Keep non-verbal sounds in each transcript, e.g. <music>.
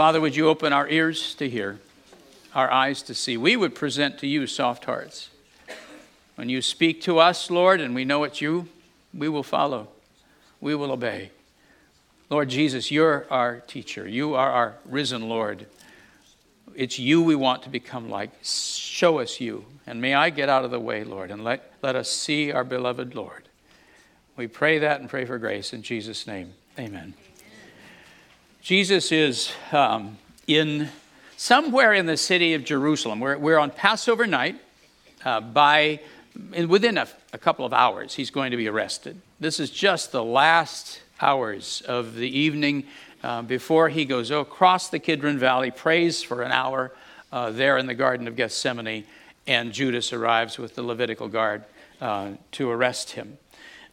Father, would you open our ears to hear, our eyes to see? We would present to you soft hearts. When you speak to us, Lord, and we know it's you, we will follow, we will obey. Lord Jesus, you're our teacher. You are our risen Lord. It's you we want to become like. Show us you. And may I get out of the way, Lord, and let, let us see our beloved Lord. We pray that and pray for grace in Jesus' name. Amen. Jesus is um, in somewhere in the city of Jerusalem. We're, we're on Passover night. Uh, by within a, a couple of hours, he's going to be arrested. This is just the last hours of the evening uh, before he goes across the Kidron Valley, prays for an hour uh, there in the Garden of Gethsemane, and Judas arrives with the Levitical guard uh, to arrest him.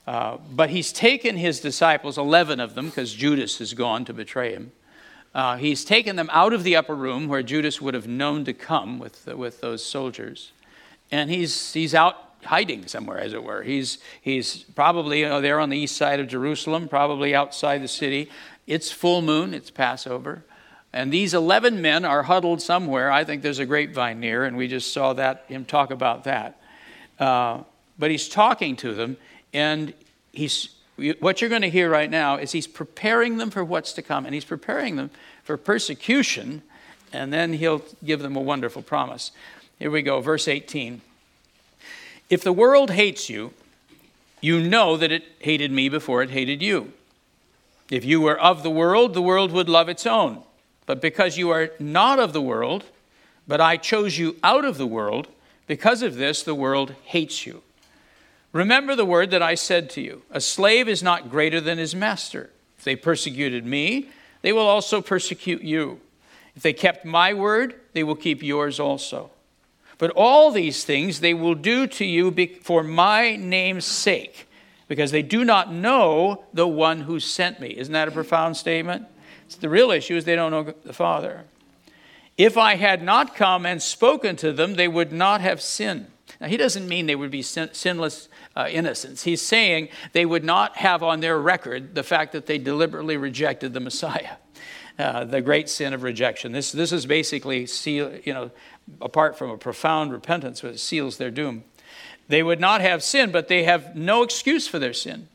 Uh, but he's taken his disciples, 11 of them, because Judas has gone to betray him. Uh, he's taken them out of the upper room where Judas would have known to come with, with those soldiers. And he's, he's out hiding somewhere, as it were. He's, he's probably you know, there on the east side of Jerusalem, probably outside the city. It's full moon, it's Passover. And these 11 men are huddled somewhere. I think there's a grapevine near, and we just saw that him talk about that. Uh, but he's talking to them, and he's, what you're going to hear right now is he's preparing them for what's to come, and he's preparing them for persecution, and then he'll give them a wonderful promise. Here we go, verse 18. If the world hates you, you know that it hated me before it hated you. If you were of the world, the world would love its own. But because you are not of the world, but I chose you out of the world, because of this, the world hates you. Remember the word that I said to you A slave is not greater than his master. If they persecuted me, they will also persecute you. If they kept my word, they will keep yours also. But all these things they will do to you for my name's sake, because they do not know the one who sent me. Isn't that a profound statement? It's the real issue is they don't know the Father. If I had not come and spoken to them, they would not have sinned. Now, he doesn't mean they would be sin- sinless uh, innocence. He's saying they would not have on their record the fact that they deliberately rejected the Messiah. Uh, the great sin of rejection. This, this is basically, seal, you know, apart from a profound repentance, it seals their doom. They would not have sin, but they have no excuse for their sin.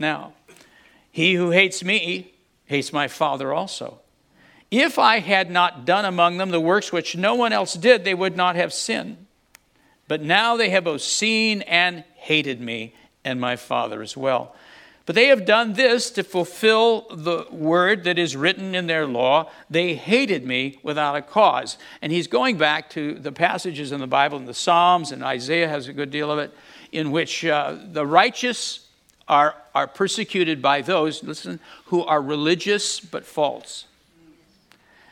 Now, he who hates me hates my Father also. If I had not done among them the works which no one else did, they would not have sinned. But now they have both seen and hated me and my Father as well. But they have done this to fulfill the word that is written in their law. They hated me without a cause. And he's going back to the passages in the Bible, in the Psalms, and Isaiah has a good deal of it, in which uh, the righteous are, are persecuted by those, listen, who are religious but false.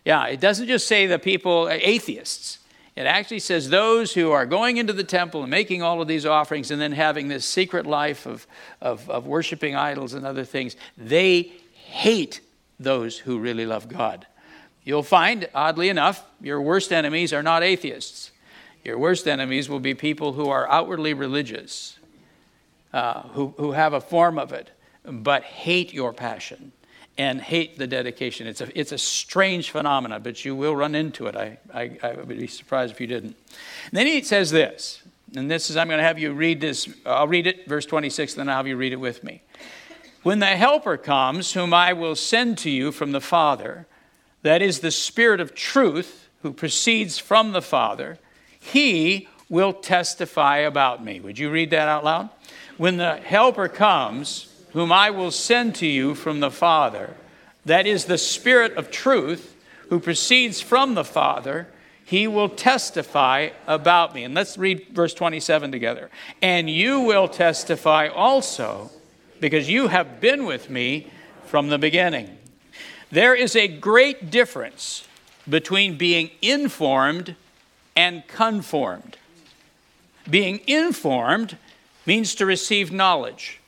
Yeah, it doesn't just say the people, atheists. It actually says those who are going into the temple and making all of these offerings and then having this secret life of, of, of worshiping idols and other things, they hate those who really love God. You'll find, oddly enough, your worst enemies are not atheists. Your worst enemies will be people who are outwardly religious, uh, who, who have a form of it, but hate your passion and hate the dedication. It's a, it's a strange phenomenon, but you will run into it. I, I, I would be surprised if you didn't. And then he says this, and this is, I'm going to have you read this. I'll read it, verse 26, then I'll have you read it with me. When the Helper comes, whom I will send to you from the Father, that is the Spirit of truth who proceeds from the Father, he will testify about me. Would you read that out loud? When the Helper comes, whom I will send to you from the Father. That is the Spirit of truth who proceeds from the Father. He will testify about me. And let's read verse 27 together. And you will testify also, because you have been with me from the beginning. There is a great difference between being informed and conformed. Being informed means to receive knowledge.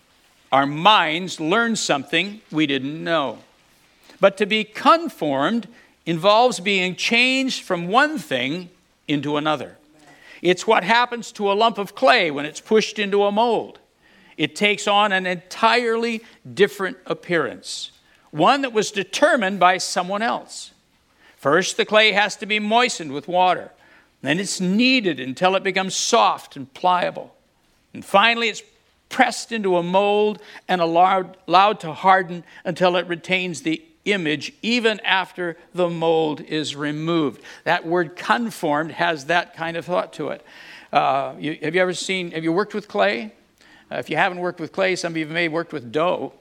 Our minds learn something we didn't know. But to be conformed involves being changed from one thing into another. It's what happens to a lump of clay when it's pushed into a mold. It takes on an entirely different appearance, one that was determined by someone else. First, the clay has to be moistened with water. Then it's kneaded until it becomes soft and pliable. And finally, it's pressed into a mold and allowed, allowed to harden until it retains the image even after the mold is removed. That word conformed has that kind of thought to it. Uh, you, have you ever seen, have you worked with clay? Uh, if you haven't worked with clay, some of you may have worked with dough.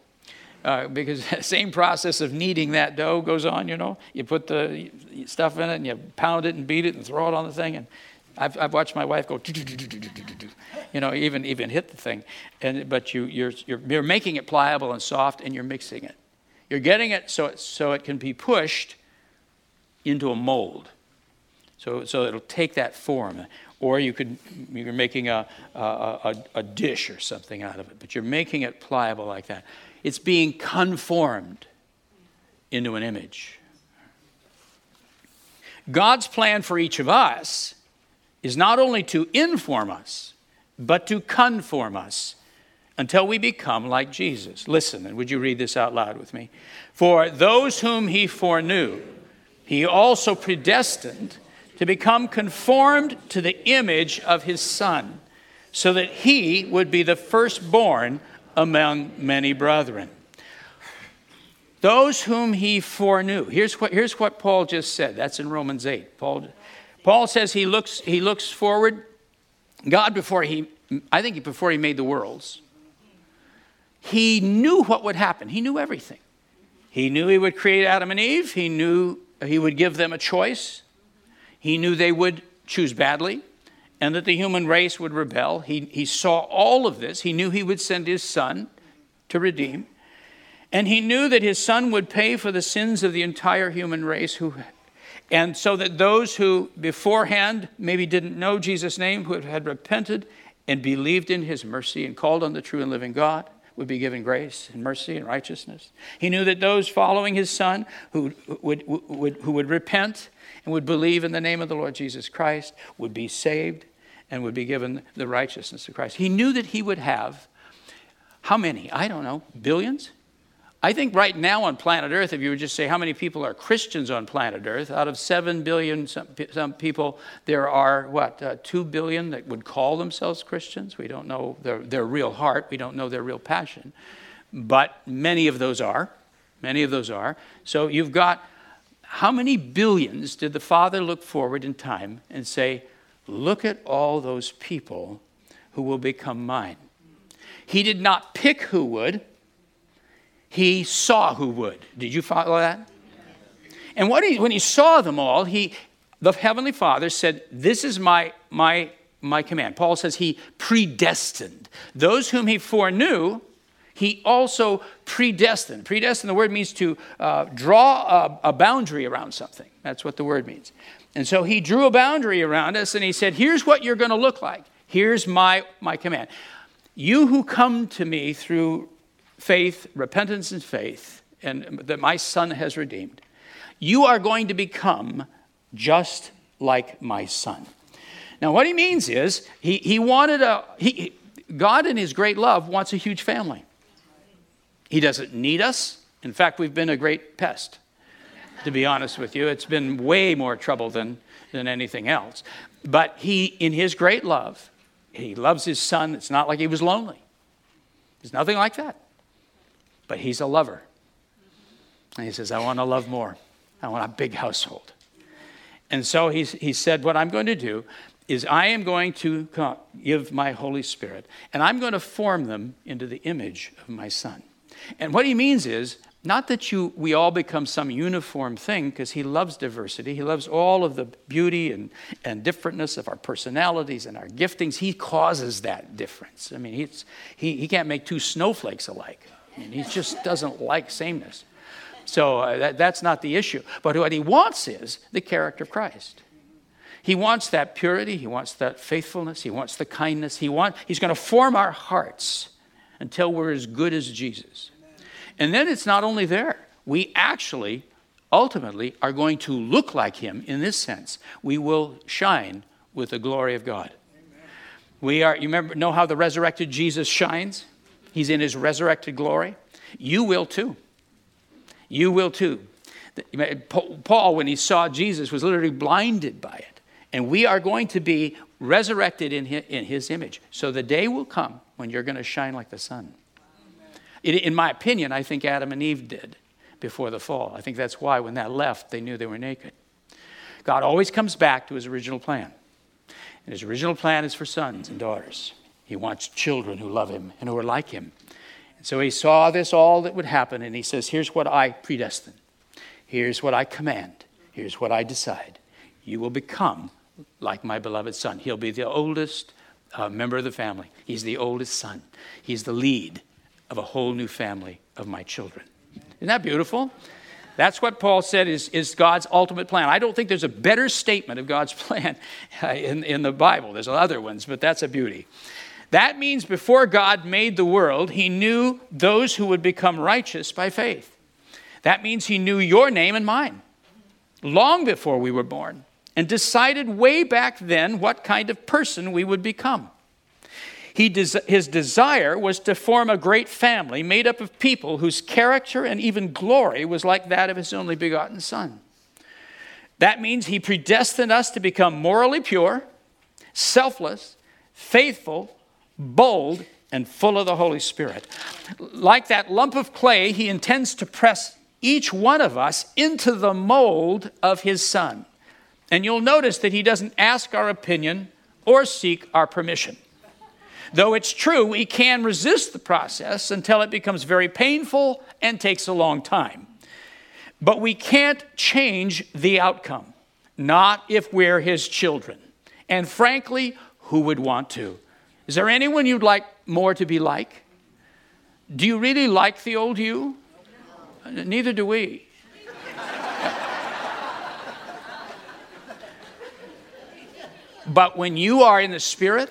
Uh, because <laughs> the same process of kneading that dough goes on, you know. You put the stuff in it and you pound it and beat it and throw it on the thing. And I've, I've watched my wife go, you know, even, even hit the thing. And, but you, you're, you're, you're making it pliable and soft and you're mixing it. You're getting it so, it so it can be pushed into a mold. So, so it'll take that form. Or you could, you're making a, a, a, a dish or something out of it, but you're making it pliable like that. It's being conformed into an image. God's plan for each of us is not only to inform us, but to conform us until we become like Jesus. Listen, and would you read this out loud with me? For those whom he foreknew, he also predestined to become conformed to the image of his Son, so that he would be the firstborn among many brethren. Those whom he foreknew. Here's what, here's what Paul just said. That's in Romans 8. Paul, Paul says he looks, he looks forward. God, before he, I think before he made the worlds, he knew what would happen. He knew everything. He knew he would create Adam and Eve. He knew he would give them a choice. He knew they would choose badly and that the human race would rebel. He, he saw all of this. He knew he would send his son to redeem. And he knew that his son would pay for the sins of the entire human race who and so that those who beforehand maybe didn't know Jesus' name, who had repented and believed in his mercy and called on the true and living God, would be given grace and mercy and righteousness. He knew that those following his son who would, would, who would repent and would believe in the name of the Lord Jesus Christ would be saved and would be given the righteousness of Christ. He knew that he would have how many? I don't know, billions? I think right now on planet Earth, if you would just say how many people are Christians on planet Earth, out of 7 billion some, some people, there are what, uh, 2 billion that would call themselves Christians. We don't know their, their real heart, we don't know their real passion. But many of those are. Many of those are. So you've got how many billions did the Father look forward in time and say, Look at all those people who will become mine? He did not pick who would he saw who would. Did you follow that? And what he, when he saw them all, he, the Heavenly Father said, This is my, my, my command. Paul says he predestined. Those whom he foreknew, he also predestined. Predestined, the word means to uh, draw a, a boundary around something. That's what the word means. And so he drew a boundary around us and he said, Here's what you're going to look like. Here's my, my command. You who come to me through faith, repentance and faith, and that my son has redeemed, you are going to become just like my son. Now, what he means is he, he wanted a, he, God in his great love wants a huge family. He doesn't need us. In fact, we've been a great pest, to be honest with you. It's been way more trouble than, than anything else. But he, in his great love, he loves his son. It's not like he was lonely. There's nothing like that but he's a lover. And he says, I want to love more. I want a big household. And so he, he said, What I'm going to do is I am going to give my Holy Spirit, and I'm going to form them into the image of my Son. And what he means is, not that you, we all become some uniform thing, because he loves diversity. He loves all of the beauty and, and differentness of our personalities and our giftings. He causes that difference. I mean, he's, he, he can't make two snowflakes alike. And he just doesn't like sameness. So uh, that, that's not the issue. But what he wants is the character of Christ. He wants that purity, he wants that faithfulness, he wants the kindness. He want, he's going to form our hearts until we're as good as Jesus. And then it's not only there, we actually ultimately are going to look like him in this sense. We will shine with the glory of God. We are, you remember, know how the resurrected Jesus shines? He's in his resurrected glory. You will too. You will too. Paul, when he saw Jesus, was literally blinded by it. And we are going to be resurrected in his, in his image. So the day will come when you're going to shine like the sun. in my opinion, I think Adam and Eve did before the fall. I think that's why when that left, they knew they were naked. God always comes back to his original plan. And his original plan is for sons and daughters. He wants children who love him and who are like him. And so he saw this all that would happen, and he says, Here's what I predestine. Here's what I command. Here's what I decide. You will become like my beloved son. He'll be the oldest uh, member of the family. He's the oldest son. He's the lead of a whole new family of my children. Isn't that beautiful? That's what Paul said is, is God's ultimate plan. I don't think there's a better statement of God's <laughs> plan in, in the Bible. There's other ones, but that's a beauty. That means before God made the world, he knew those who would become righteous by faith. That means he knew your name and mine long before we were born and decided way back then what kind of person we would become. He des- his desire was to form a great family made up of people whose character and even glory was like that of his only begotten Son. That means he predestined us to become morally pure, selfless, faithful, bold, and full of the Holy Spirit. Like that lump of clay, he intends to press each one of us into the mold of his Son. And you'll notice that he doesn't ask our opinion or seek our permission. Though it's true, we can resist the process until it becomes very painful and takes a long time. But we can't change the outcome, not if we're his children. And frankly, who would want to? Is there anyone you'd like more to be like? Do you really like the old you? Uh, neither do we. <laughs> But when you are in the Spirit,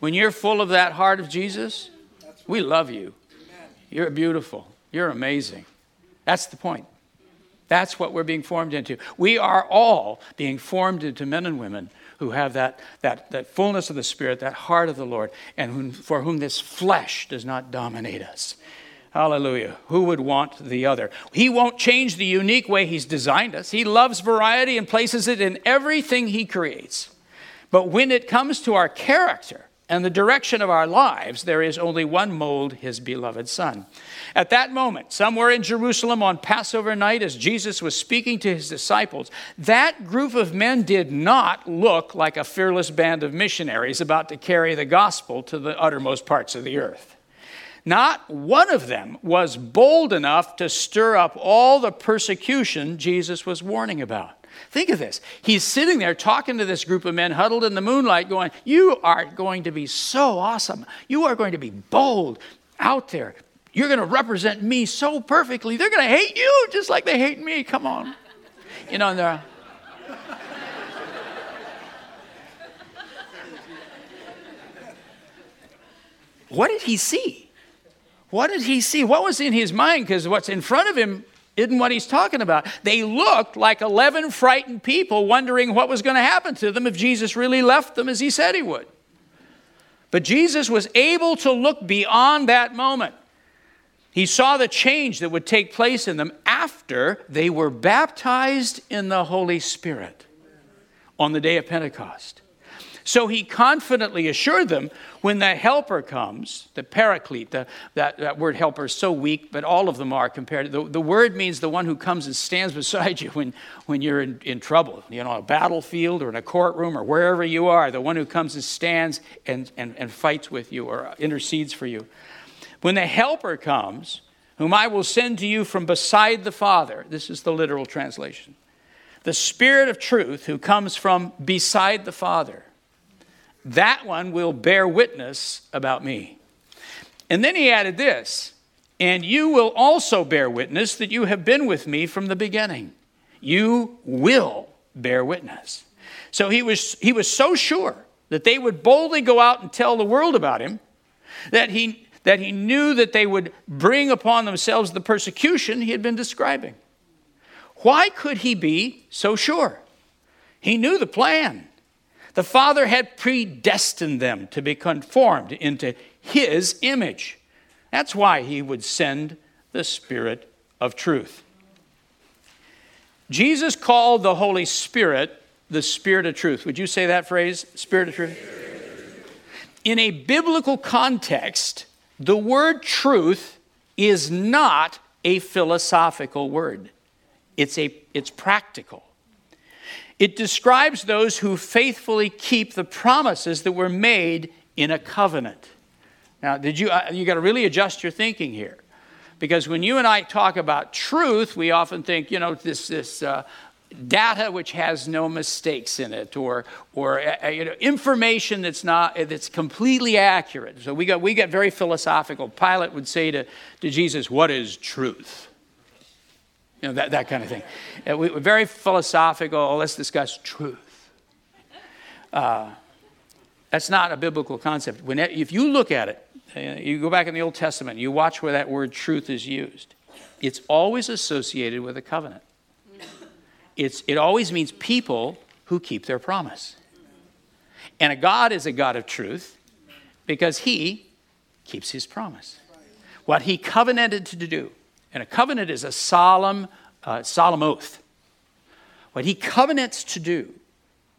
when you're full of that heart of Jesus, we love you. You're beautiful. You're amazing. That's the point. That's what we're being formed into. We are all being formed into men and women who have that, that, that fullness of the Spirit, that heart of the Lord, and whom, for whom this flesh does not dominate us. Hallelujah. Who would want the other? He won't change the unique way He's designed us. He loves variety and places it in everything He creates. But when it comes to our character and the direction of our lives, there is only one mold, His beloved Son. At that moment, somewhere in Jerusalem on Passover night, as Jesus was speaking to His disciples, that group of men did not look like a fearless band of missionaries about to carry the gospel to the uttermost parts of the earth. Not one of them was bold enough to stir up all the persecution Jesus was warning about. Think of this. He's sitting there talking to this group of men huddled in the moonlight, going, You are going to be so awesome. You are going to be bold out there. You're going to represent me so perfectly. They're going to hate you just like they hate me. Come on. You know, and they're. <laughs> what did he see? What did he see? What was in his mind? Because what's in front of him isn't what he's talking about. They looked like 11 frightened people wondering what was going to happen to them if Jesus really left them as he said he would. But Jesus was able to look beyond that moment. He saw the change that would take place in them after they were baptized in the Holy Spirit on the day of Pentecost. So he confidently assured them when the helper comes, the paraclete, the, that, that word helper is so weak, but all of them are compared. The, the word means the one who comes and stands <laughs> beside you when, when you're in, in trouble, you know, on a battlefield or in a courtroom or wherever you are, the one who comes and stands and, and, and fights with you or intercedes for you. When the helper comes, whom I will send to you from beside the Father, this is the literal translation. The Spirit of truth who comes from beside the Father that one will bear witness about me. And then he added this And you will also bear witness that you have been with me from the beginning. You will bear witness. So he was, he was so sure that they would boldly go out and tell the world about him that he, that he knew that they would bring upon themselves the persecution he had been describing. Why could he be so sure? He knew the plan. The Father had predestined them to be conformed into his image. That's why he would send the Spirit of truth. Jesus called the Holy Spirit the Spirit of truth. Would you say that phrase, Spirit of truth? In a biblical context, the word truth is not a philosophical word, it's, a, it's practical. It describes those who faithfully keep the promises that were made in a covenant. Now, did you, uh, you got to really adjust your thinking here. Because when you and I talk about truth, we often think, you know, this, this uh, data which has no mistakes in it or, or uh, you know, information that's, not, that's completely accurate. So we got, we get very philosophical. Pilate would say to, to Jesus, What is truth? You know, that, that kind of thing. Uh, we, are very philosophical. Oh, let's discuss truth. Uh, that's not a biblical concept. When, if you look at it, uh, you go back in the Old Testament, you watch where that word truth is used. It's always associated with a covenant. It's, it always means people who keep their promise. And a God is a God of truth because he keeps his promise. What he covenanted to do, and a covenant is a solemn, uh, solemn oath. What he covenants to do,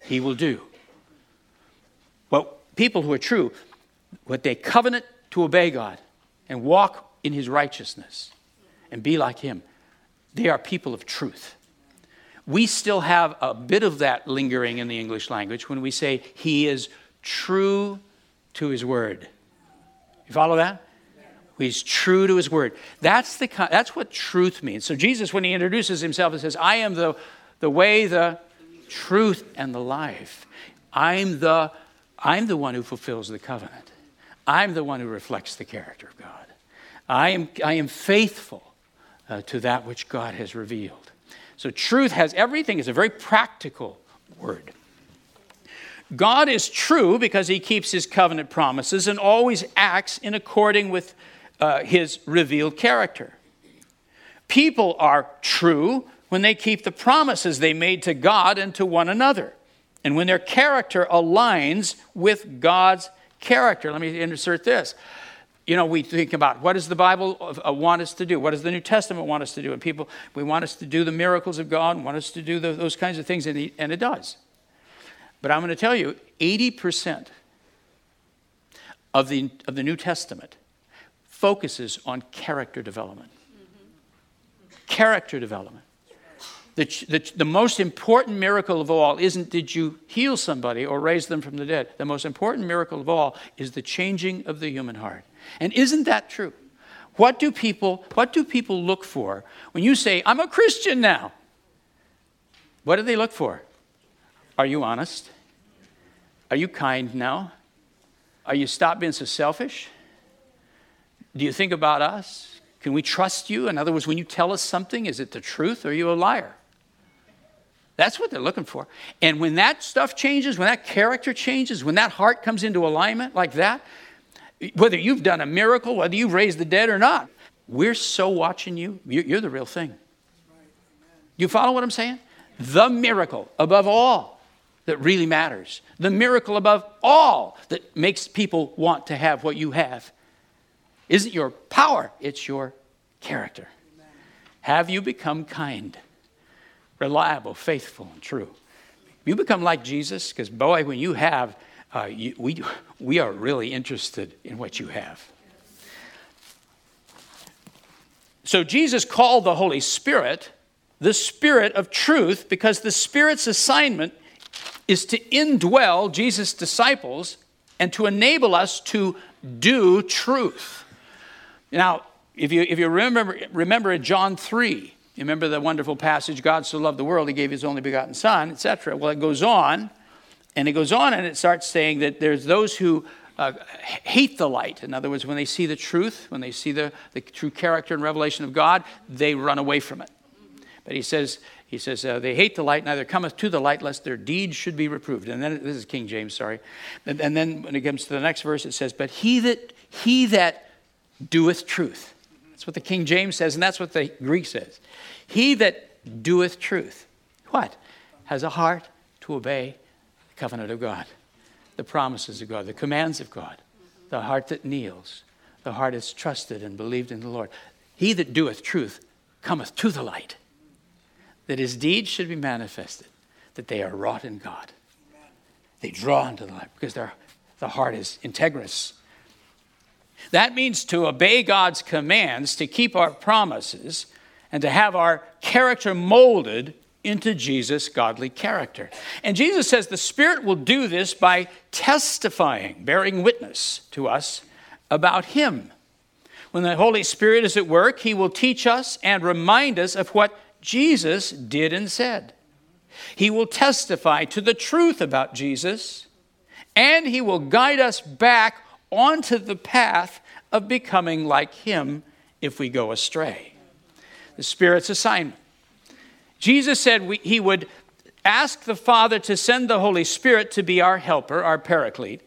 he will do. Well, people who are true, what they covenant to obey God and walk in his righteousness and be like him, they are people of truth. We still have a bit of that lingering in the English language when we say he is true to his word. You follow that? He's true to his word. That's, the, that's what truth means. So, Jesus, when he introduces himself, he says, I am the, the way, the truth, and the life. I'm the, I'm the one who fulfills the covenant. I'm the one who reflects the character of God. I am, I am faithful uh, to that which God has revealed. So, truth has everything, it's a very practical word. God is true because he keeps his covenant promises and always acts in according with uh, his revealed character. People are true when they keep the promises they made to God and to one another, and when their character aligns with God's character. Let me insert this. You know, we think about what does the Bible uh, want us to do? What does the New Testament want us to do? And people, we want us to do the miracles of God, want us to do the, those kinds of things, and, and it does. But I'm going to tell you 80% of the, of the New Testament focuses on character development. Character development. The, the, the, most important miracle of all isn't did you heal somebody or raise them from the dead. The most important miracle of all is the changing of the human heart. And isn't that true? What do people, what do people look for when you say, I'm a Christian now? What do they look for? Are you honest? Are you kind now? Are you stop being so selfish? Do you think about us? Can we trust you? In other words, when you tell us something, is it the truth or are you a liar? That's what they're looking for. And when that stuff changes, when that character changes, when that heart comes into alignment like that, whether you've done a miracle, whether you've raised the dead or not, we're so watching you. You're the real thing. You follow what I'm saying? The miracle above all that really matters. The miracle above all that makes people want to have what you have isn't your power, it's your character. Have you become kind? reliable, faithful, and true. You become like Jesus, because boy, when you have, uh, you, we, we are really interested in what you have. So Jesus called the Holy Spirit the Spirit of truth because the Spirit's assignment is to indwell Jesus' disciples and to enable us to do truth. Now, if you, if you remember, remember in John 3, you remember the wonderful passage, God so loved the world, he gave his only begotten Son, etc. Well, it goes on, and it goes on, and it starts saying that there's those who uh, hate the light. In other words, when they see the truth, when they see the, the true character and revelation of God, they run away from it. But he says, he says, uh, they hate the light, neither cometh to the light, lest their deeds should be reproved. And then, this is King James, sorry. And, and then when it comes to the next verse, it says, but he that, he that doeth truth. That's what the King James says, and that's what the Greek says. He that doeth truth. What? Has a heart to obey the covenant of God the promises of God, the commands of God, the heart that kneels, the heart that's trusted and believed in the Lord. He that doeth truth cometh to the light, that his deeds should be manifested, that they are wrought in God. They draw into the light because the heart is integrous. That means to obey God's commands, to keep our promises, and to have our character molded into Jesus' godly character. And Jesus says the Spirit will do this by testifying, bearing witness to us about Him. When the Holy Spirit is at work, He will teach us and remind us of what Jesus did and said. He will testify to the truth about Jesus, and He will guide us back onto the path of becoming like Him if we go astray. The Spirit's assignment Jesus said we, he would ask the Father to send the Holy Spirit to be our helper, our paraclete.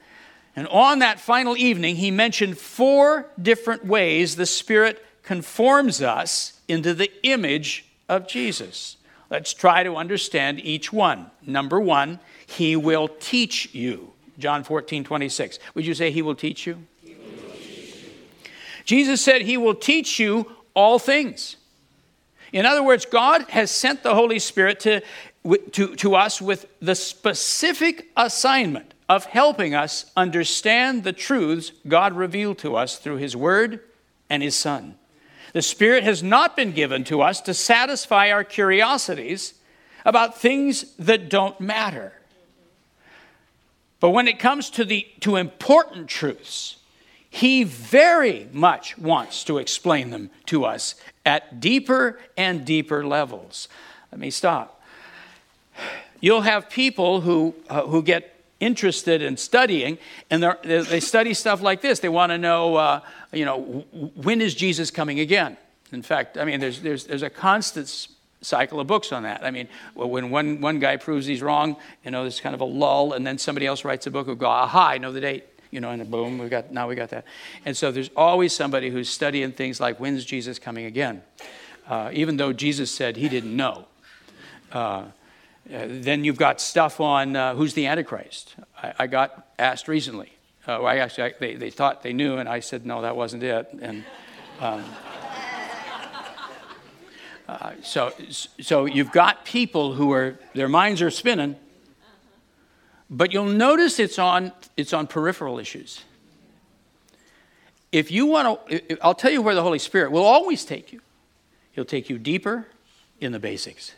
And on that final evening, he mentioned four different ways the Spirit conforms us into the image of Jesus. Let's try to understand each one. Number one, he will teach you. John 14, 26. Would you say he will teach you? Will teach you. Jesus said he will teach you all things. In other words, God has sent the Holy Spirit to, to, to us with the specific assignment of helping us understand the truths God revealed to us through His Word and His Son. The Spirit has not been given to us to satisfy our curiosities about things that don't matter. But when it comes to, the, to important truths, he very much wants to explain them to us at deeper and deeper levels. Let me stop. You'll have people who, uh, who get interested in studying, and they study stuff like this. They want to know, uh, you know, when is Jesus coming again? In fact, I mean, there's, there's, there's a constant cycle of books on that. I mean, when one, one guy proves he's wrong, you know, there's kind of a lull, and then somebody else writes a book of go, aha, I know the date you know, and boom, we've got now we got that. And so there's always somebody who's studying things like when's Jesus coming again, uh, even though Jesus said he didn't know. Uh, uh then you've got stuff on uh, who's the Antichrist. I, I got asked recently. Uh, I actually I, they, they thought they knew, and I said no, that wasn't it. And um, uh, so so you've got people who are their minds are spinning but you'll notice it's on, it's on peripheral issues. If you want to, I'll tell you where the Holy Spirit will always take you. He'll take you deeper in the basics.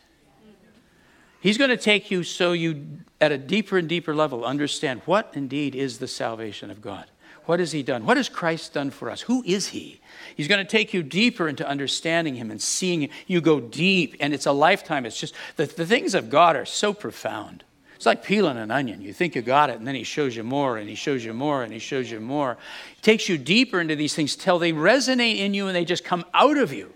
He's going to take you so you, at a deeper and deeper level, understand what indeed is the salvation of God. What has He done? What has Christ done for us? Who is He? He's going to take you deeper into understanding Him and seeing Him. You go deep, and it's a lifetime. It's just the, the things of God are so profound. It's like peeling an onion. You think you got it, and then he shows you more, and he shows you more, and he shows you more. He takes you deeper into these things till they resonate in you and they just come out of you.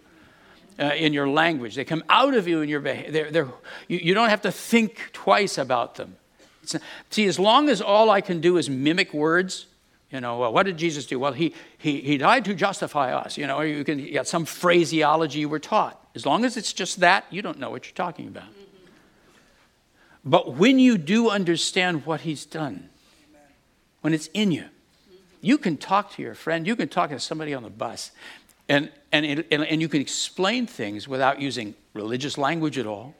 Uh, in your language, they come out of you in your behavior. You, you don't have to think twice about them. It's, see, as long as all I can do is mimic words, you know, well, what did Jesus do? Well, he, he, he died to justify us. You know, you can you got some phraseology you were taught. As long as it's just that, you don't know what you're talking about. But when you do understand what he's done, when it's in you, you can talk to your friend, you can talk to somebody on the bus, and, and, and, and you can explain things without using religious language at all.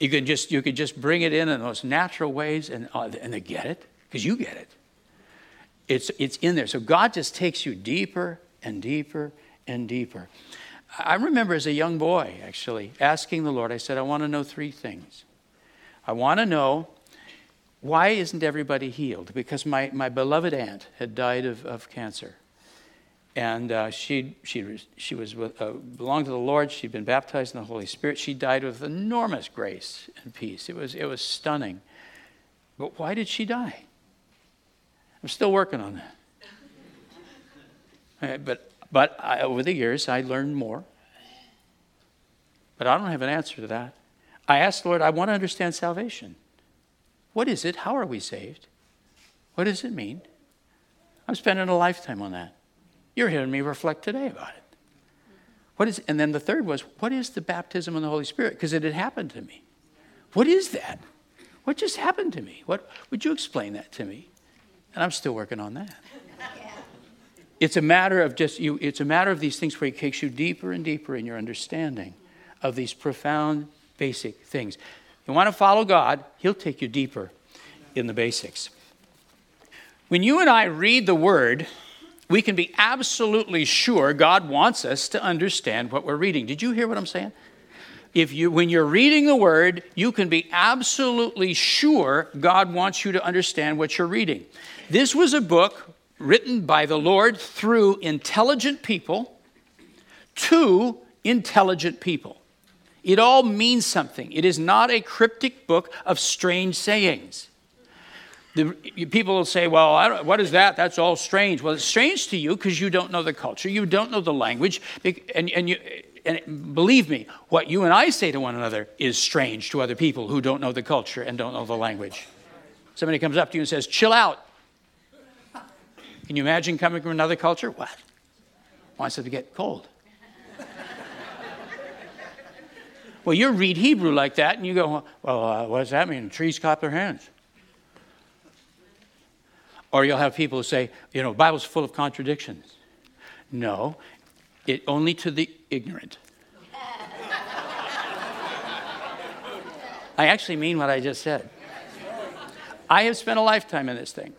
You can just, you can just bring it in in those natural ways, and, uh, and they get it, because you get it. It's, it's in there. So God just takes you deeper and deeper and deeper. I remember as a young boy, actually, asking the Lord, I said, I want to know three things. I want to know why isn't everybody healed? Because my, my beloved aunt had died of, of cancer. And uh, she, she, she was with, uh, belonged to the Lord. She'd been baptized in the Holy Spirit. She died with enormous grace and peace. It was, it was stunning. But why did she die? I'm still working on that. Uh, but but I, over the years, I learned more. But I don't have an answer to that. I asked Lord, I want to understand salvation. What is it? How are we saved? What does it mean? I'm spending a lifetime on that. You're hearing me reflect today about it. What is, and then the third was, what is the baptism of the Holy Spirit? Because it had happened to me. What is that? What just happened to me? What would you explain that to me? And I'm still working on that. It's a matter of just you, it's a matter of these things where it takes you deeper and deeper in your understanding of these profound basic things. You want to follow God, he'll take you deeper in the basics. When you and I read the word, we can be absolutely sure God wants us to understand what we're reading. Did you hear what I'm saying? If you, when you're reading the word, you can be absolutely sure God wants you to understand what you're reading. This was a book written by the Lord through intelligent people to intelligent people. It all means something. It is not a cryptic book of strange sayings. The, people will say, Well, what is that? That's all strange. Well, it's strange to you because you don't know the culture, you don't know the language, and, and, you, and believe me, what you and I say to one another is strange to other people who don't know the culture and don't know the language. Somebody comes up to you and says, Chill out. Can you imagine coming from another culture? What? Wants it to get cold. well, you read Hebrew like that, and you go, well, uh, what does that mean? Trees clap their hands. Or you'll have people who say, you know, Bible's full of contradictions. No, it only to the ignorant. I actually mean what I just said. I have spent a lifetime in this thing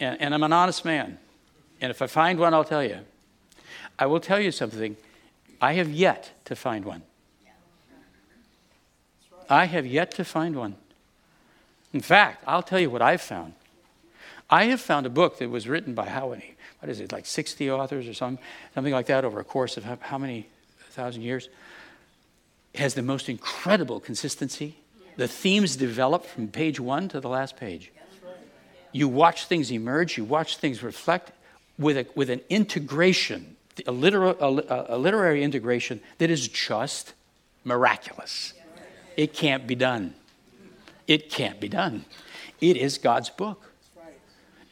and, and I'm an honest man. And if I find one, I'll tell you. I will tell you something. I have yet to find one. I have yet to find one. In fact, I'll tell you what I've found. I have found a book that was written by how many? What is it, like 60 authors or something, something like that over a course of how many thousand years? Has the most incredible consistency. The themes develop from page one to the last page you watch things emerge, you watch things reflect with, a, with an integration, a, liter- a, a literary integration that is just miraculous. It can't be done. It can't be done. It is God's book.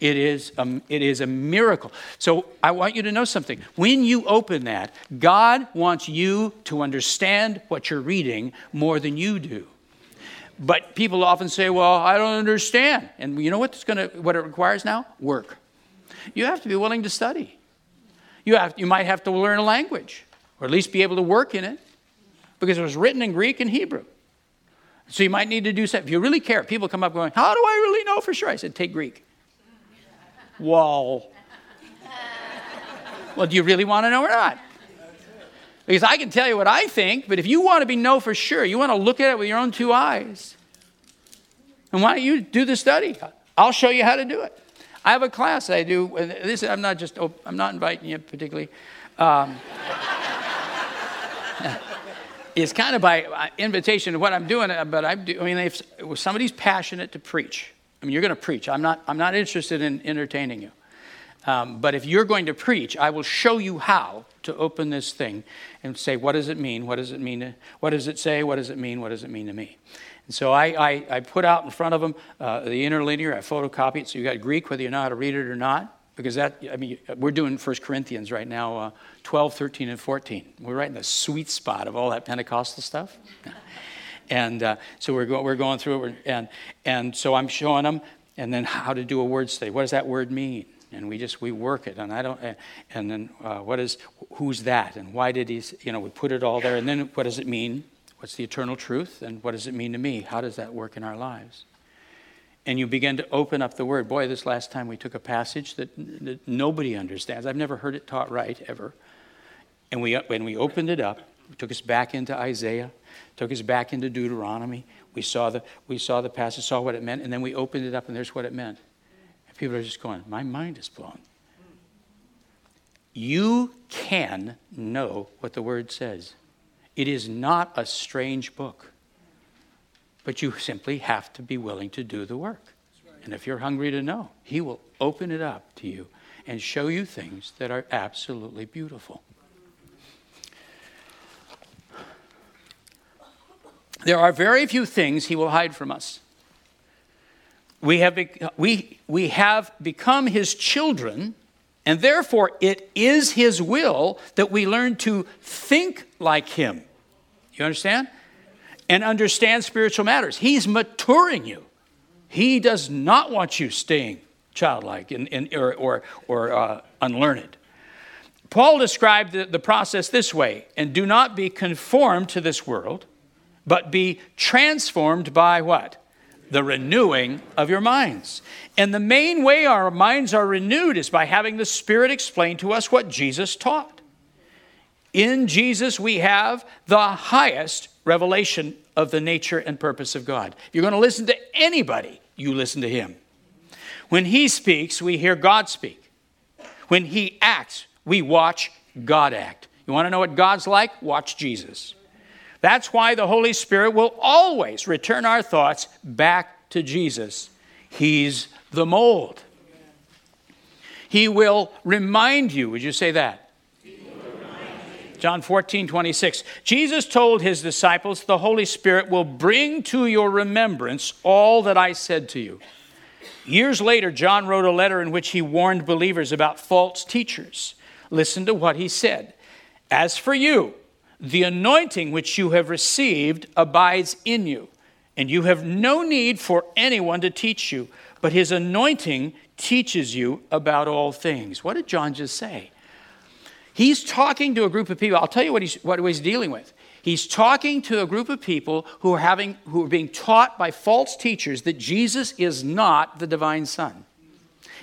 It is, a, it is a miracle. So I want you to know something. When you open that, God wants you to understand what you're reading more than you do. But people often say, well, I don't understand. And you know what's gonna, what it requires now? Work. You have to be willing to study. You, have, you might have to learn a language, or at least be able to work in it, because it was written in Greek and Hebrew. So you might need to do something. If you really care, people come up going, How do I really know for sure? I said, Take Greek. Well, well, do you really want to know or not? Because I can tell you what I think, but if you want to be know for sure, you want to look at it with your own two eyes. And why don't you do the study? I'll show you how to do it. I have a class I do. This I'm not just I'm not inviting you particularly. Um, <laughs> it's kind of by uh, invitation of what I'm doing, uh, but I do. I mean, if somebody's passionate to preach, I mean, you're going to preach. I'm not. I'm not interested in entertaining you. Um, but if you're going to preach, I will show you how to open this thing and say, what does it mean? What does it mean? To, what does it say? What does it mean? What does it mean to me? And so I, I, I put out in front of them uh, the interlinear. I photocopy it. So you got Greek, whether you know how to read it or not. Because that, I mean, we're doing 1 Corinthians right now, uh, 12, 13, and 14. We're right in the sweet spot of all that Pentecostal stuff. And uh, so we're, go, we're going through it. And, and so I'm showing them, and then how to do a word study. What does that word mean? and we just we work it and i don't and then uh, what is who's that and why did he you know we put it all there and then what does it mean what's the eternal truth and what does it mean to me how does that work in our lives and you begin to open up the word boy this last time we took a passage that, that nobody understands i've never heard it taught right ever and we when we opened it up it took us back into isaiah took us back into deuteronomy we saw the we saw the passage saw what it meant and then we opened it up and there's what it meant And People are just going, my mind is blown. You can know what the word says. It is not a strange book, but you simply have to be willing to do the work. And if you're hungry to know, He will open it up to you and show you things that are absolutely beautiful. There are very few things He will hide from us. We have, we, we have become His children, and therefore it is His will that we learn to think like Him. You understand? And understand spiritual matters. He's maturing you. He does not want you staying childlike and, and or, or, or uh, unlearned. Paul described the, the process this way and do not be conformed to this world, but be transformed by what? The renewing of your minds. And the main way our minds are renewed is by having the Spirit explain to us what Jesus taught. In Jesus, we have the highest revelation of the nature and purpose of God. If you're going to listen to anybody, you listen to him. When he speaks, we hear God speak. When he acts, we watch God act. You want to know what God's like? Watch Jesus. That's why the Holy Spirit will always return our thoughts back to Jesus. He's the mold. He will remind you. Would you say that? John 14, 26. Jesus told his disciples, The Holy Spirit will bring to your remembrance all that I said to you. Years later, John wrote a letter in which he warned believers about false teachers. Listen to what he said. As for you, the anointing which you have received abides in you, and you have no need for anyone to teach you, but his anointing teaches you about all things. What did John just say? He's talking to a group of people. I'll tell you what he's, what he's dealing with. He's talking to a group of people who are, having, who are being taught by false teachers that Jesus is not the divine Son.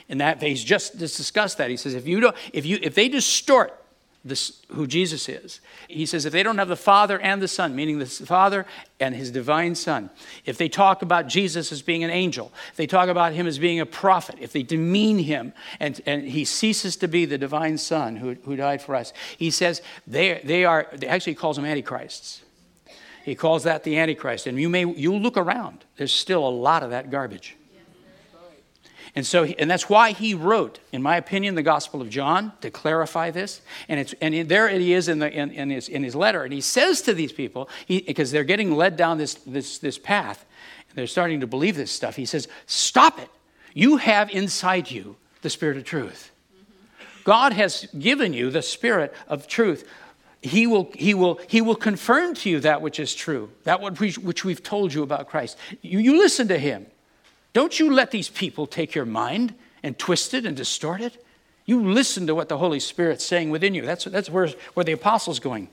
And that he's just discussed that. He says, if, you don't, if, you, if they distort this, who Jesus is. He says if they don't have the Father and the Son, meaning the Father and his divine Son, if they talk about Jesus as being an angel, if they talk about him as being a prophet, if they demean him and, and he ceases to be the divine Son who, who died for us, he says they, they are, actually he calls them antichrists. He calls that the antichrist. And you may, you look around, there's still a lot of that garbage. And so, and that's why he wrote, in my opinion, the Gospel of John to clarify this. And it's and there it is in the in, in his in his letter, and he says to these people, because they're getting led down this this this path, and they're starting to believe this stuff. He says, "Stop it! You have inside you the Spirit of truth. God has given you the Spirit of truth." he will, he, will, he will confirm to you that which is true, that which we've told you about Christ. You, you listen to him. Don't you let these people take your mind and twist it and distort it. You listen to what the Holy Spirit's saying within you. That's, that's where, where the apostle's going.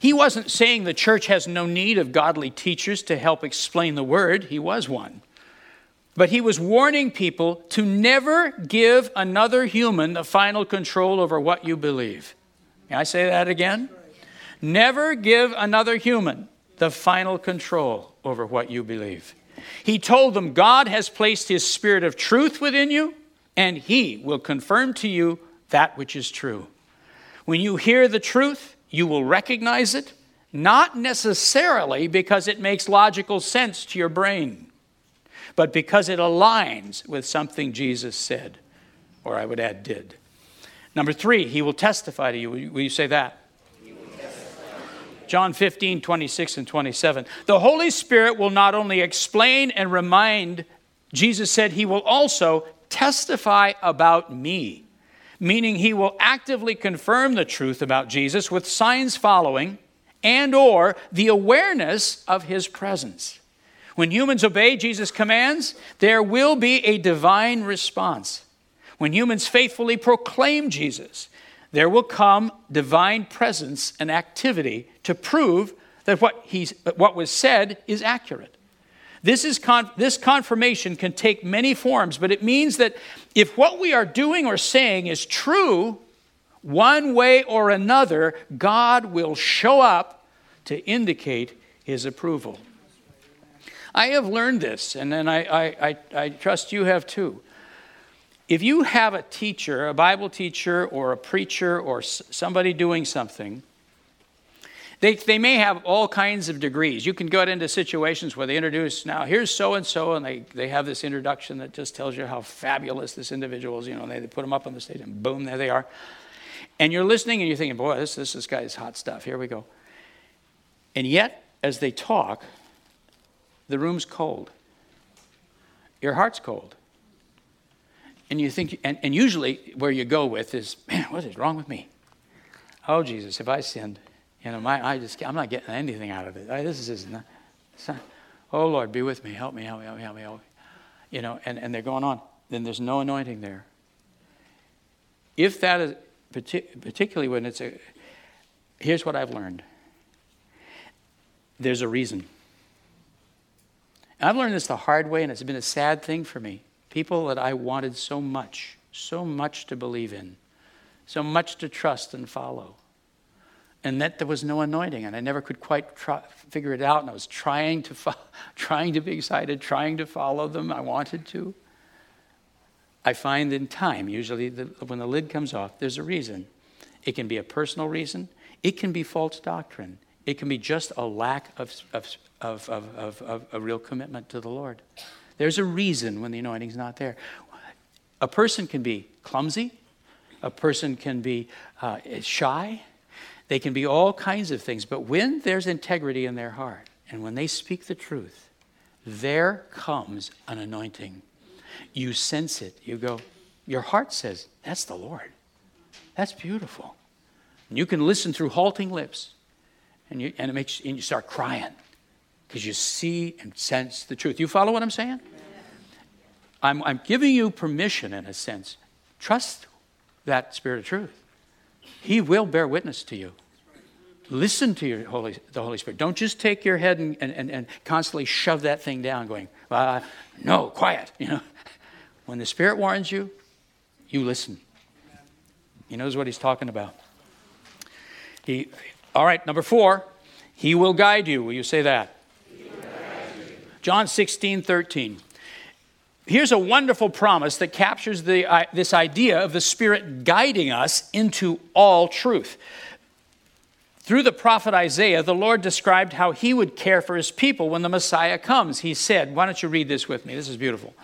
He wasn't saying the church has no need of godly teachers to help explain the word, he was one. But he was warning people to never give another human the final control over what you believe. May I say that again? Never give another human the final control over what you believe. He told them, God has placed his spirit of truth within you, and he will confirm to you that which is true. When you hear the truth, you will recognize it, not necessarily because it makes logical sense to your brain, but because it aligns with something Jesus said, or I would add, did. Number three, he will testify to you. Will you say that? John 15, 26 and 27. The Holy Spirit will not only explain and remind, Jesus said, He will also testify about me, meaning He will actively confirm the truth about Jesus with signs following and or the awareness of his presence. When humans obey Jesus' commands, there will be a divine response. When humans faithfully proclaim Jesus, there will come divine presence and activity to prove that what, he's, what was said is accurate. This, is con- this confirmation can take many forms, but it means that if what we are doing or saying is true, one way or another, God will show up to indicate his approval. I have learned this, and then I, I, I, I trust you have too. If you have a teacher, a Bible teacher, or a preacher, or somebody doing something They, they may have all kinds of degrees. You can go into situations where they introduce, now here's so and so, and they, they have this introduction that just tells you how fabulous this individual is. You know, they, they put them up on the stage, and boom, there they are. And you're listening and you're thinking, boy, this, this, this guy's hot stuff. Here we go. And yet, as they talk, the room's cold. Your heart's cold. And you think, and, and usually where you go with is, man, what is wrong with me? Oh, Jesus, have I sinned? You know, my, I just, I'm not getting anything out of it. I, this is, not, not, oh, Lord, be with me. Help me, help me, help me, help me. Help me. You know, and, and they're going on. Then there's no anointing there. If that is, particularly when it's a, here's what I've learned there's a reason. I've learned this the hard way, and it's been a sad thing for me. People that I wanted so much, so much to believe in, so much to trust and follow. And that there was no anointing, and I never could quite try, figure it out. And I was trying to, fo- <laughs> trying to be excited, trying to follow them. I wanted to. I find in time, usually the, when the lid comes off, there's a reason. It can be a personal reason, it can be false doctrine, it can be just a lack of, of, of, of, of a real commitment to the Lord. There's a reason when the anointing's not there. A person can be clumsy, a person can be uh, shy, they can be all kinds of things, but when there's integrity in their heart and when they speak the truth, there comes an anointing. You sense it. You go, your heart says, That's the Lord. That's beautiful. And you can listen through halting lips, and you, and it makes, and you start crying because you see and sense the truth. You follow what I'm saying? I'm, I'm giving you permission, in a sense. Trust that spirit of truth. He will bear witness to you. Listen to your Holy, the Holy Spirit. Don't just take your head and, and, and constantly shove that thing down, going, uh, no, quiet. <laughs> You know, when the Spirit warns you, you listen. He knows what he's talking about. He, all right, number four, he will guide you. Will you say that? John 16, 13 here's a wonderful promise that captures the, uh, this idea of the Spirit guiding us into all truth. Through the prophet Isaiah, the Lord described how he would care for his people when the Messiah comes. He said, Why don't you read this with me? This is beautiful.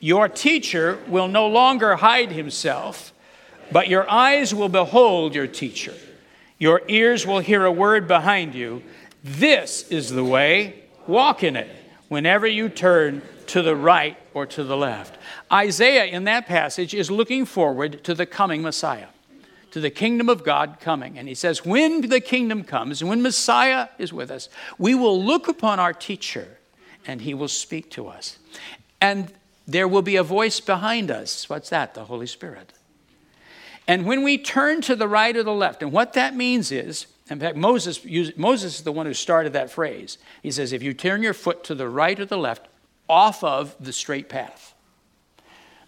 Your teacher will no longer hide himself, but your eyes will behold your teacher. Your ears will hear a word behind you. This is the way, walk in it. Whenever you turn to the right or to the left. Isaiah, in that passage, is looking forward to the coming Messiah, to the kingdom of God coming. And he says, When the kingdom comes, and when Messiah is with us, we will look upon our teacher and he will speak to us. And there will be a voice behind us. What's that? The Holy Spirit. And when we turn to the right or the left, and what that means is, in fact, Moses, Moses is the one who started that phrase. He says, if you turn your foot to the right or the left, off of the straight path.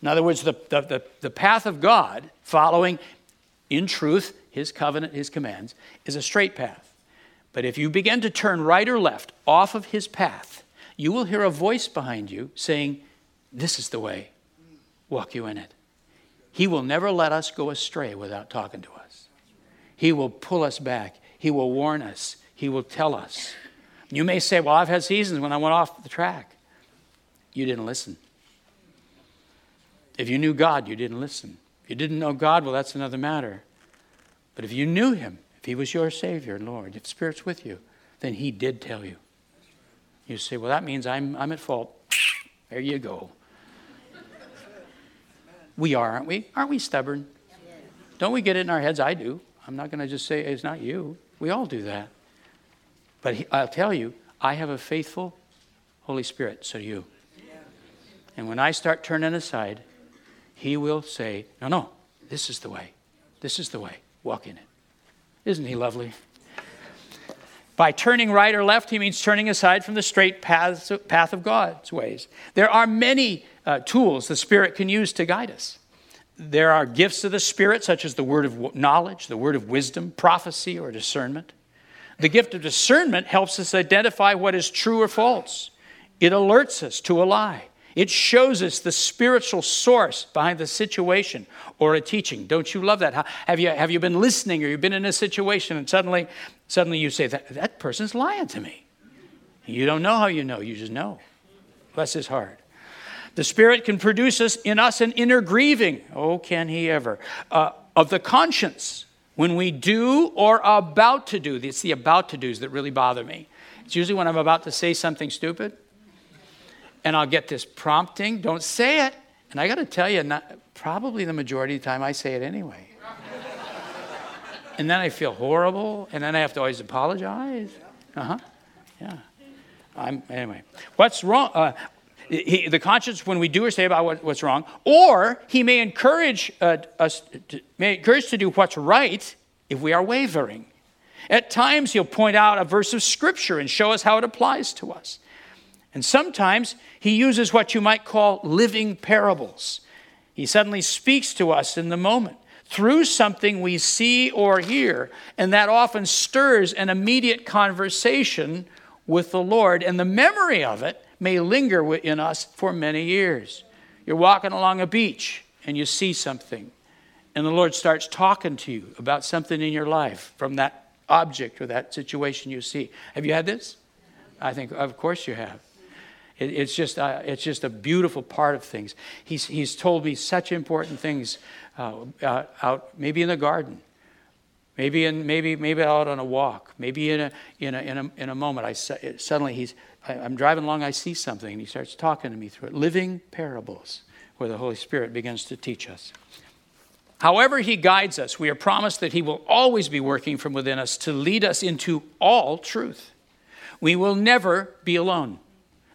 In other words, the, the, the, the path of God, following in truth his covenant, his commands, is a straight path. But if you begin to turn right or left off of his path, you will hear a voice behind you saying, This is the way, walk you in it. He will never let us go astray without talking to us. He will pull us back, He will warn us, He will tell us. You may say, Well, I've had seasons when I went off the track. You didn't listen. If you knew God, you didn't listen. If you didn't know God, well, that's another matter. But if you knew Him, if He was your Savior and Lord, if Spirit's with you, then He did tell you. You say, well, that means I'm, I'm at fault. There you go. We are, aren't we? Aren't we stubborn? Don't we get it in our heads? I do. I'm not going to just say it's not you. We all do that. But he, I'll tell you, I have a faithful Holy Spirit, so do you. And when I start turning aside, He will say, No, no, this is the way. This is the way. Walk in it. Isn't He lovely? By turning right or left, he means turning aside from the straight path, path of God's ways. There are many uh, tools the Spirit can use to guide us. There are gifts of the Spirit, such as the word of knowledge, the word of wisdom, prophecy, or discernment. The gift of discernment helps us identify what is true or false, it alerts us to a lie. It shows us the spiritual source behind the situation or a teaching. Don't you love that? Have, you, have you been listening or you've been in a situation and suddenly, suddenly you say, that, that person's lying to me? You don't know how you know, you just know. Bless his heart. The Spirit can produce us in us an inner grieving. Oh, can he ever? Uh, of the conscience when we do or about to do. It's the about to do's that really bother me. It's usually when I'm about to say something stupid and I'll get this prompting, don't say it. And I got to tell you, not, probably the majority of the time I say it anyway. and then I feel horrible, and then I have to always apologize. Uh huh. Yeah. I'm, anyway, what's wrong? Uh, he, the conscience when we do or say about what, what's wrong, or he may encourage uh, us, to, may encourage to do what's right if we are wavering. At times, he'll point out a verse of scripture and show us how it applies to us. And sometimes he uses what you might call living parables. He suddenly speaks to us in the moment through something we see or hear, and that often stirs an immediate conversation with the Lord, and the memory of it may linger in us for many years. You're walking along a beach and you see something, and the Lord starts talking to you about something in your life from that object or that situation you see. Have you had this? I think, of course, you have. It, it's, just, uh, it's just a beautiful part of things. He's, he's told me such important things uh, uh, out, maybe in the garden, maybe, in, maybe, maybe out on a walk, maybe in a, in a, in a, in a moment. I, suddenly, he's, I, I'm driving along, I see something, and he starts talking to me through it. Living parables where the Holy Spirit begins to teach us. However, He guides us, we are promised that He will always be working from within us to lead us into all truth. We will never be alone.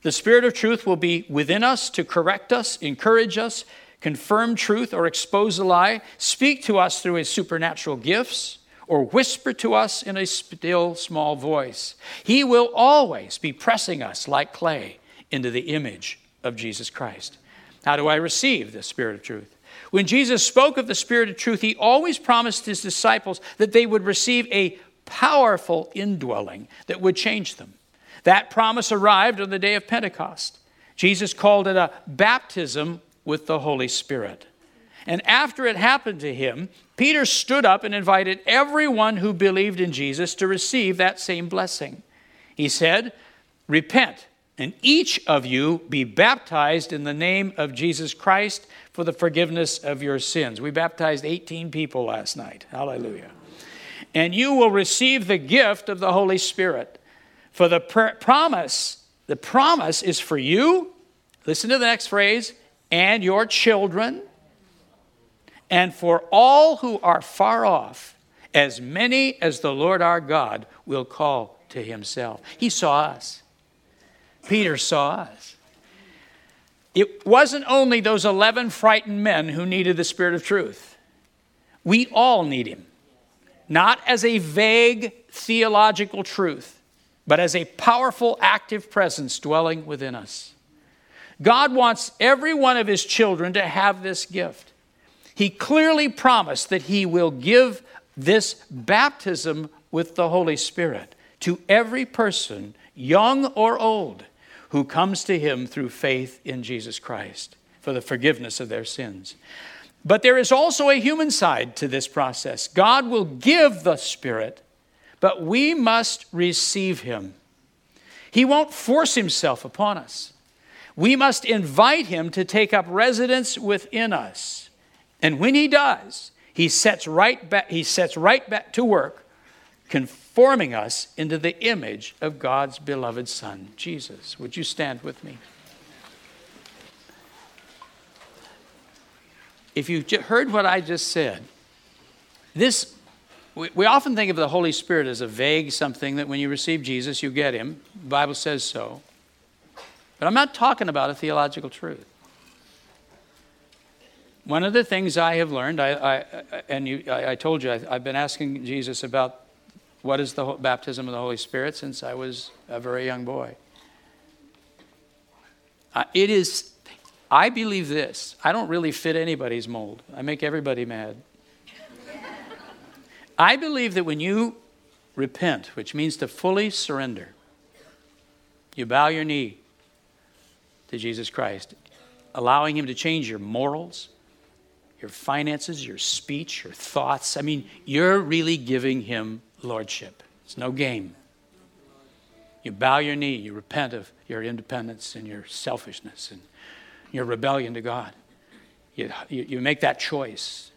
The Spirit of truth will be within us to correct us, encourage us, confirm truth, or expose a lie, speak to us through His supernatural gifts, or whisper to us in a still small voice. He will always be pressing us like clay into the image of Jesus Christ. How do I receive the Spirit of truth? When Jesus spoke of the Spirit of truth, he always promised his disciples that they would receive a powerful indwelling that would change them. That promise arrived on the day of Pentecost. Jesus called it a baptism with the Holy Spirit. And after it happened to him, Peter stood up and invited everyone who believed in Jesus to receive that same blessing. He said, Repent, and each of you be baptized in the name of Jesus Christ for the forgiveness of your sins. We baptized 18 people last night. Hallelujah. And you will receive the gift of the Holy Spirit. For the pr- promise, the promise is for you, listen to the next phrase, and your children and for all who are far off, as many as the Lord our God will call to himself. He saw us. Peter saw us. It wasn't only those 11 frightened men who needed the Spirit of truth. We all need him. Not as a vague theological truth, but as a powerful, active presence dwelling within us. God wants every one of his children to have this gift he clearly promised that he will give this baptism with the Holy Spirit to every person, young or old, who comes to him through faith in Jesus Christ for the forgiveness of their sins. But there is also a human side to this process. God will give the Spirit, but we must receive him. He won't force himself upon us. We must invite him to take up residence within us. And when he does, he sets right back, he sets right back to work, conforming us into the image of God's beloved Son, Jesus. Would you stand with me? If you've heard what I just said, this we, we often think of the Holy Spirit as a vague something that when you receive Jesus, you get him. The Bible says so. But I'm not talking about a theological truth. One of the things I have learned, I, I and you, I, I, told you, I, have been asking Jesus about what is the baptism of the Holy Spirit since I was a very young boy. Uh, it is, I believe this. I don't really fit anybody's mold, I make everybody mad. I believe that when you repent, which means to fully surrender, you bow your knee to Jesus Christ, allowing Him to change your morals, your finances, your speech, your thoughts. I mean, you're really giving Him lordship. It's no game. You bow your knee, you repent of your independence and your selfishness and your rebellion to God. You, you, you make that choice.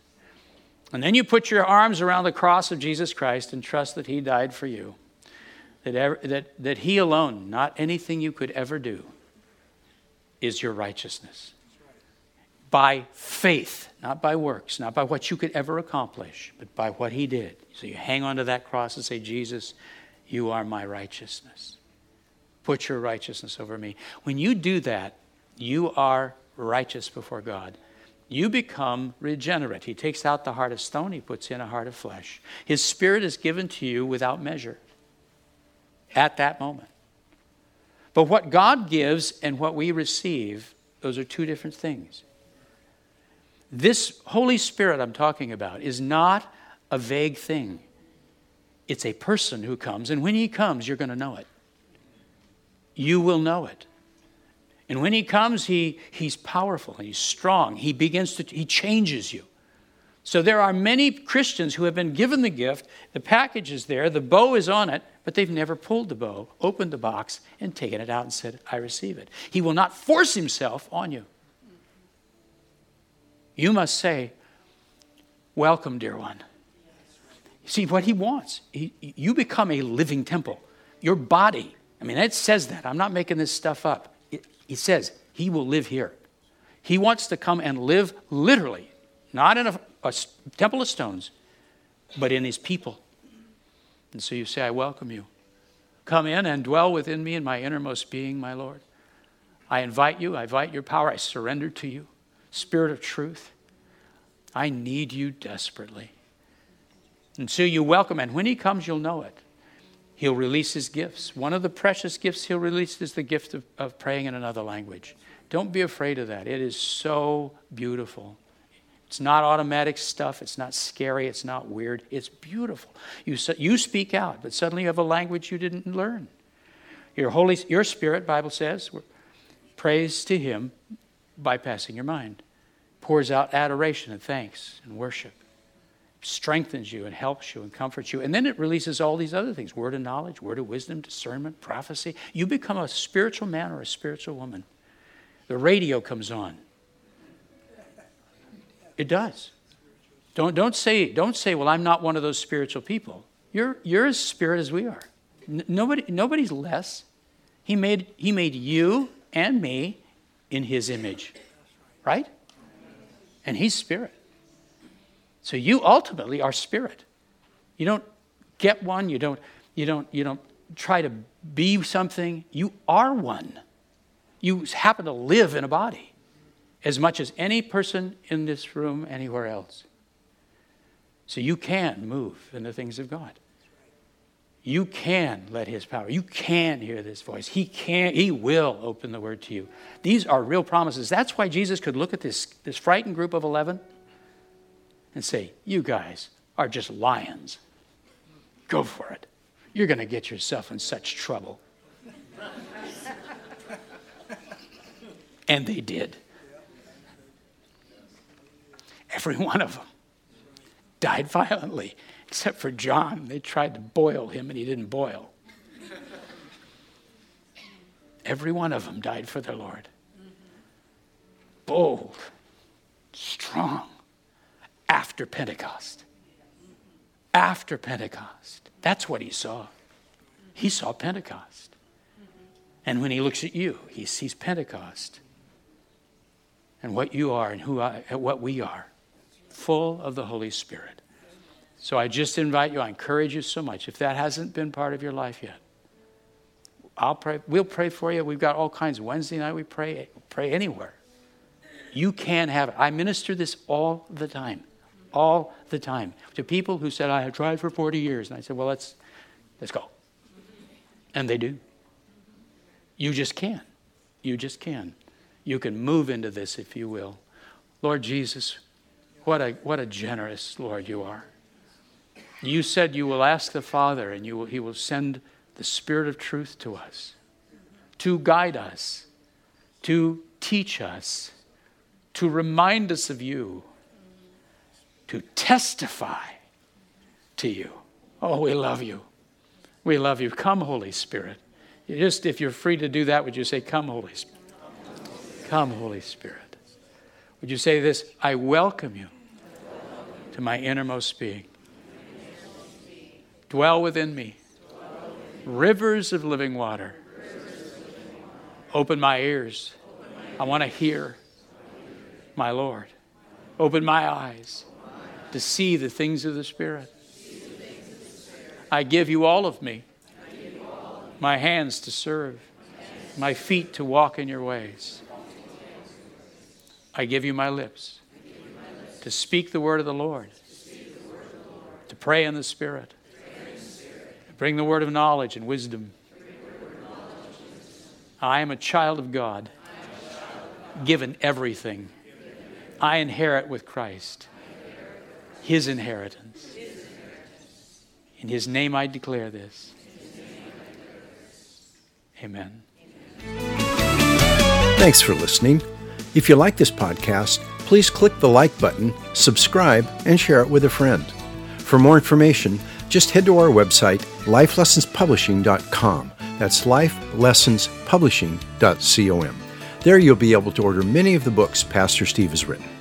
And then you put your arms around the cross of Jesus Christ and trust that He died for you. That, ever, that, that He alone, not anything you could ever do, is your righteousness. By faith, not by works, not by what you could ever accomplish, but by what He did. So you hang onto that cross and say, Jesus, you are my righteousness. Put your righteousness over me. When you do that, you are righteous before God you become regenerate. He takes out the heart of stone, he puts in a heart of flesh. His spirit is given to you without measure at that moment. But what God gives and what we receive, those are two different things. This Holy Spirit I'm talking about is not a vague thing. It's a person who comes, and when he comes, you're going to know it. You will know it. And when he comes, he, he's powerful he's strong. He begins to, he changes you. So there are many Christians who have been given the gift. The package is there, the bow is on it, but they've never pulled the bow, opened the box, and taken it out and said, I receive it. He will not force himself on you. You must say, Welcome, dear one. See what he wants. He, you become a living temple. Your body, I mean, it says that. I'm not making this stuff up. He says he will live here. He wants to come and live literally, not in a, a temple of stones, but in his people. And so you say, I welcome you. Come in and dwell within me in my innermost being, my Lord. I invite you, I invite your power, I surrender to you. Spirit of truth, I need you desperately. And so you welcome, and when he comes, you'll know it. He'll release his gifts. One of the precious gifts he'll release is the gift of, of praying in another language. Don't be afraid of that. It is so beautiful. It's not automatic stuff. It's not scary. It's not weird. It's beautiful. You, you speak out, but suddenly you have a language you didn't learn. Your Holy, your Spirit, Bible says, prays to Him bypassing your mind, pours out adoration and thanks and worship strengthens you and helps you and comforts you. And then it releases all these other things word of knowledge, word of wisdom, discernment, prophecy. You become a spiritual man or a spiritual woman. The radio comes on. It does. Don't, don't, say, don't say, well, I'm not one of those spiritual people. You're, you're as spirit as we are. N- nobody, nobody's less. He made, he made you and me in his image, right? And he's spirit. So you ultimately are spirit. You don't get one, you don't, you don't, you don't try to be something. You are one. You happen to live in a body as much as any person in this room anywhere else. So you can move in the things of God. You can let his power. You can hear this voice. He can he will open the word to you. These are real promises. That's why Jesus could look at this, this frightened group of 11 and say, You guys are just lions. Go for it. You're going to get yourself in such trouble. and they did. Every one of them died violently, except for John. They tried to boil him, and he didn't boil. Every one of them died for their Lord. Bold, strong, after Pentecost. After Pentecost. That's what he saw. He saw Pentecost. And when he looks at you, he sees Pentecost and what you are and who I, what we are, full of the Holy Spirit. So I just invite you, I encourage you so much. If that hasn't been part of your life yet, I'll pray. We'll pray for you. We've got all kinds. Wednesday night we pray. Pray anywhere. You can have it. I minister this all the time all the time to people who said, I have tried for 40 years. And I said, Well, let's, let's go. And they do. You just can. You just can. You can move into this if you will. Lord Jesus, what a, what a generous Lord you are. You said you will ask the Father and you will, he will send the Spirit of truth to us to guide us, to teach us, to remind us of you, to testify to you. Oh, we love you. We love you. Come, Holy Spirit. You just, if you're free to do that, would you say, Come, Holy Spirit? Come, Holy Spirit. Would you say this? I welcome you to my innermost being. Dwell within me. Rivers of living water. Open my ears. I want to hear my Lord. Open my eyes to see the things of the Spirit. I give you all of me my hands to serve, my feet to walk in your ways. I give you my lips to speak the word of the Lord, to pray in the Spirit, to bring the word of knowledge and wisdom. I am a child of God, given everything. I inherit with Christ his inheritance. In his name I declare this. Amen. Thanks for listening. If you like this podcast, please click the like button, subscribe, and share it with a friend. For more information, just head to our website, lifelessonspublishing.com. That's lifelessonspublishing.com. There you'll be able to order many of the books Pastor Steve has written.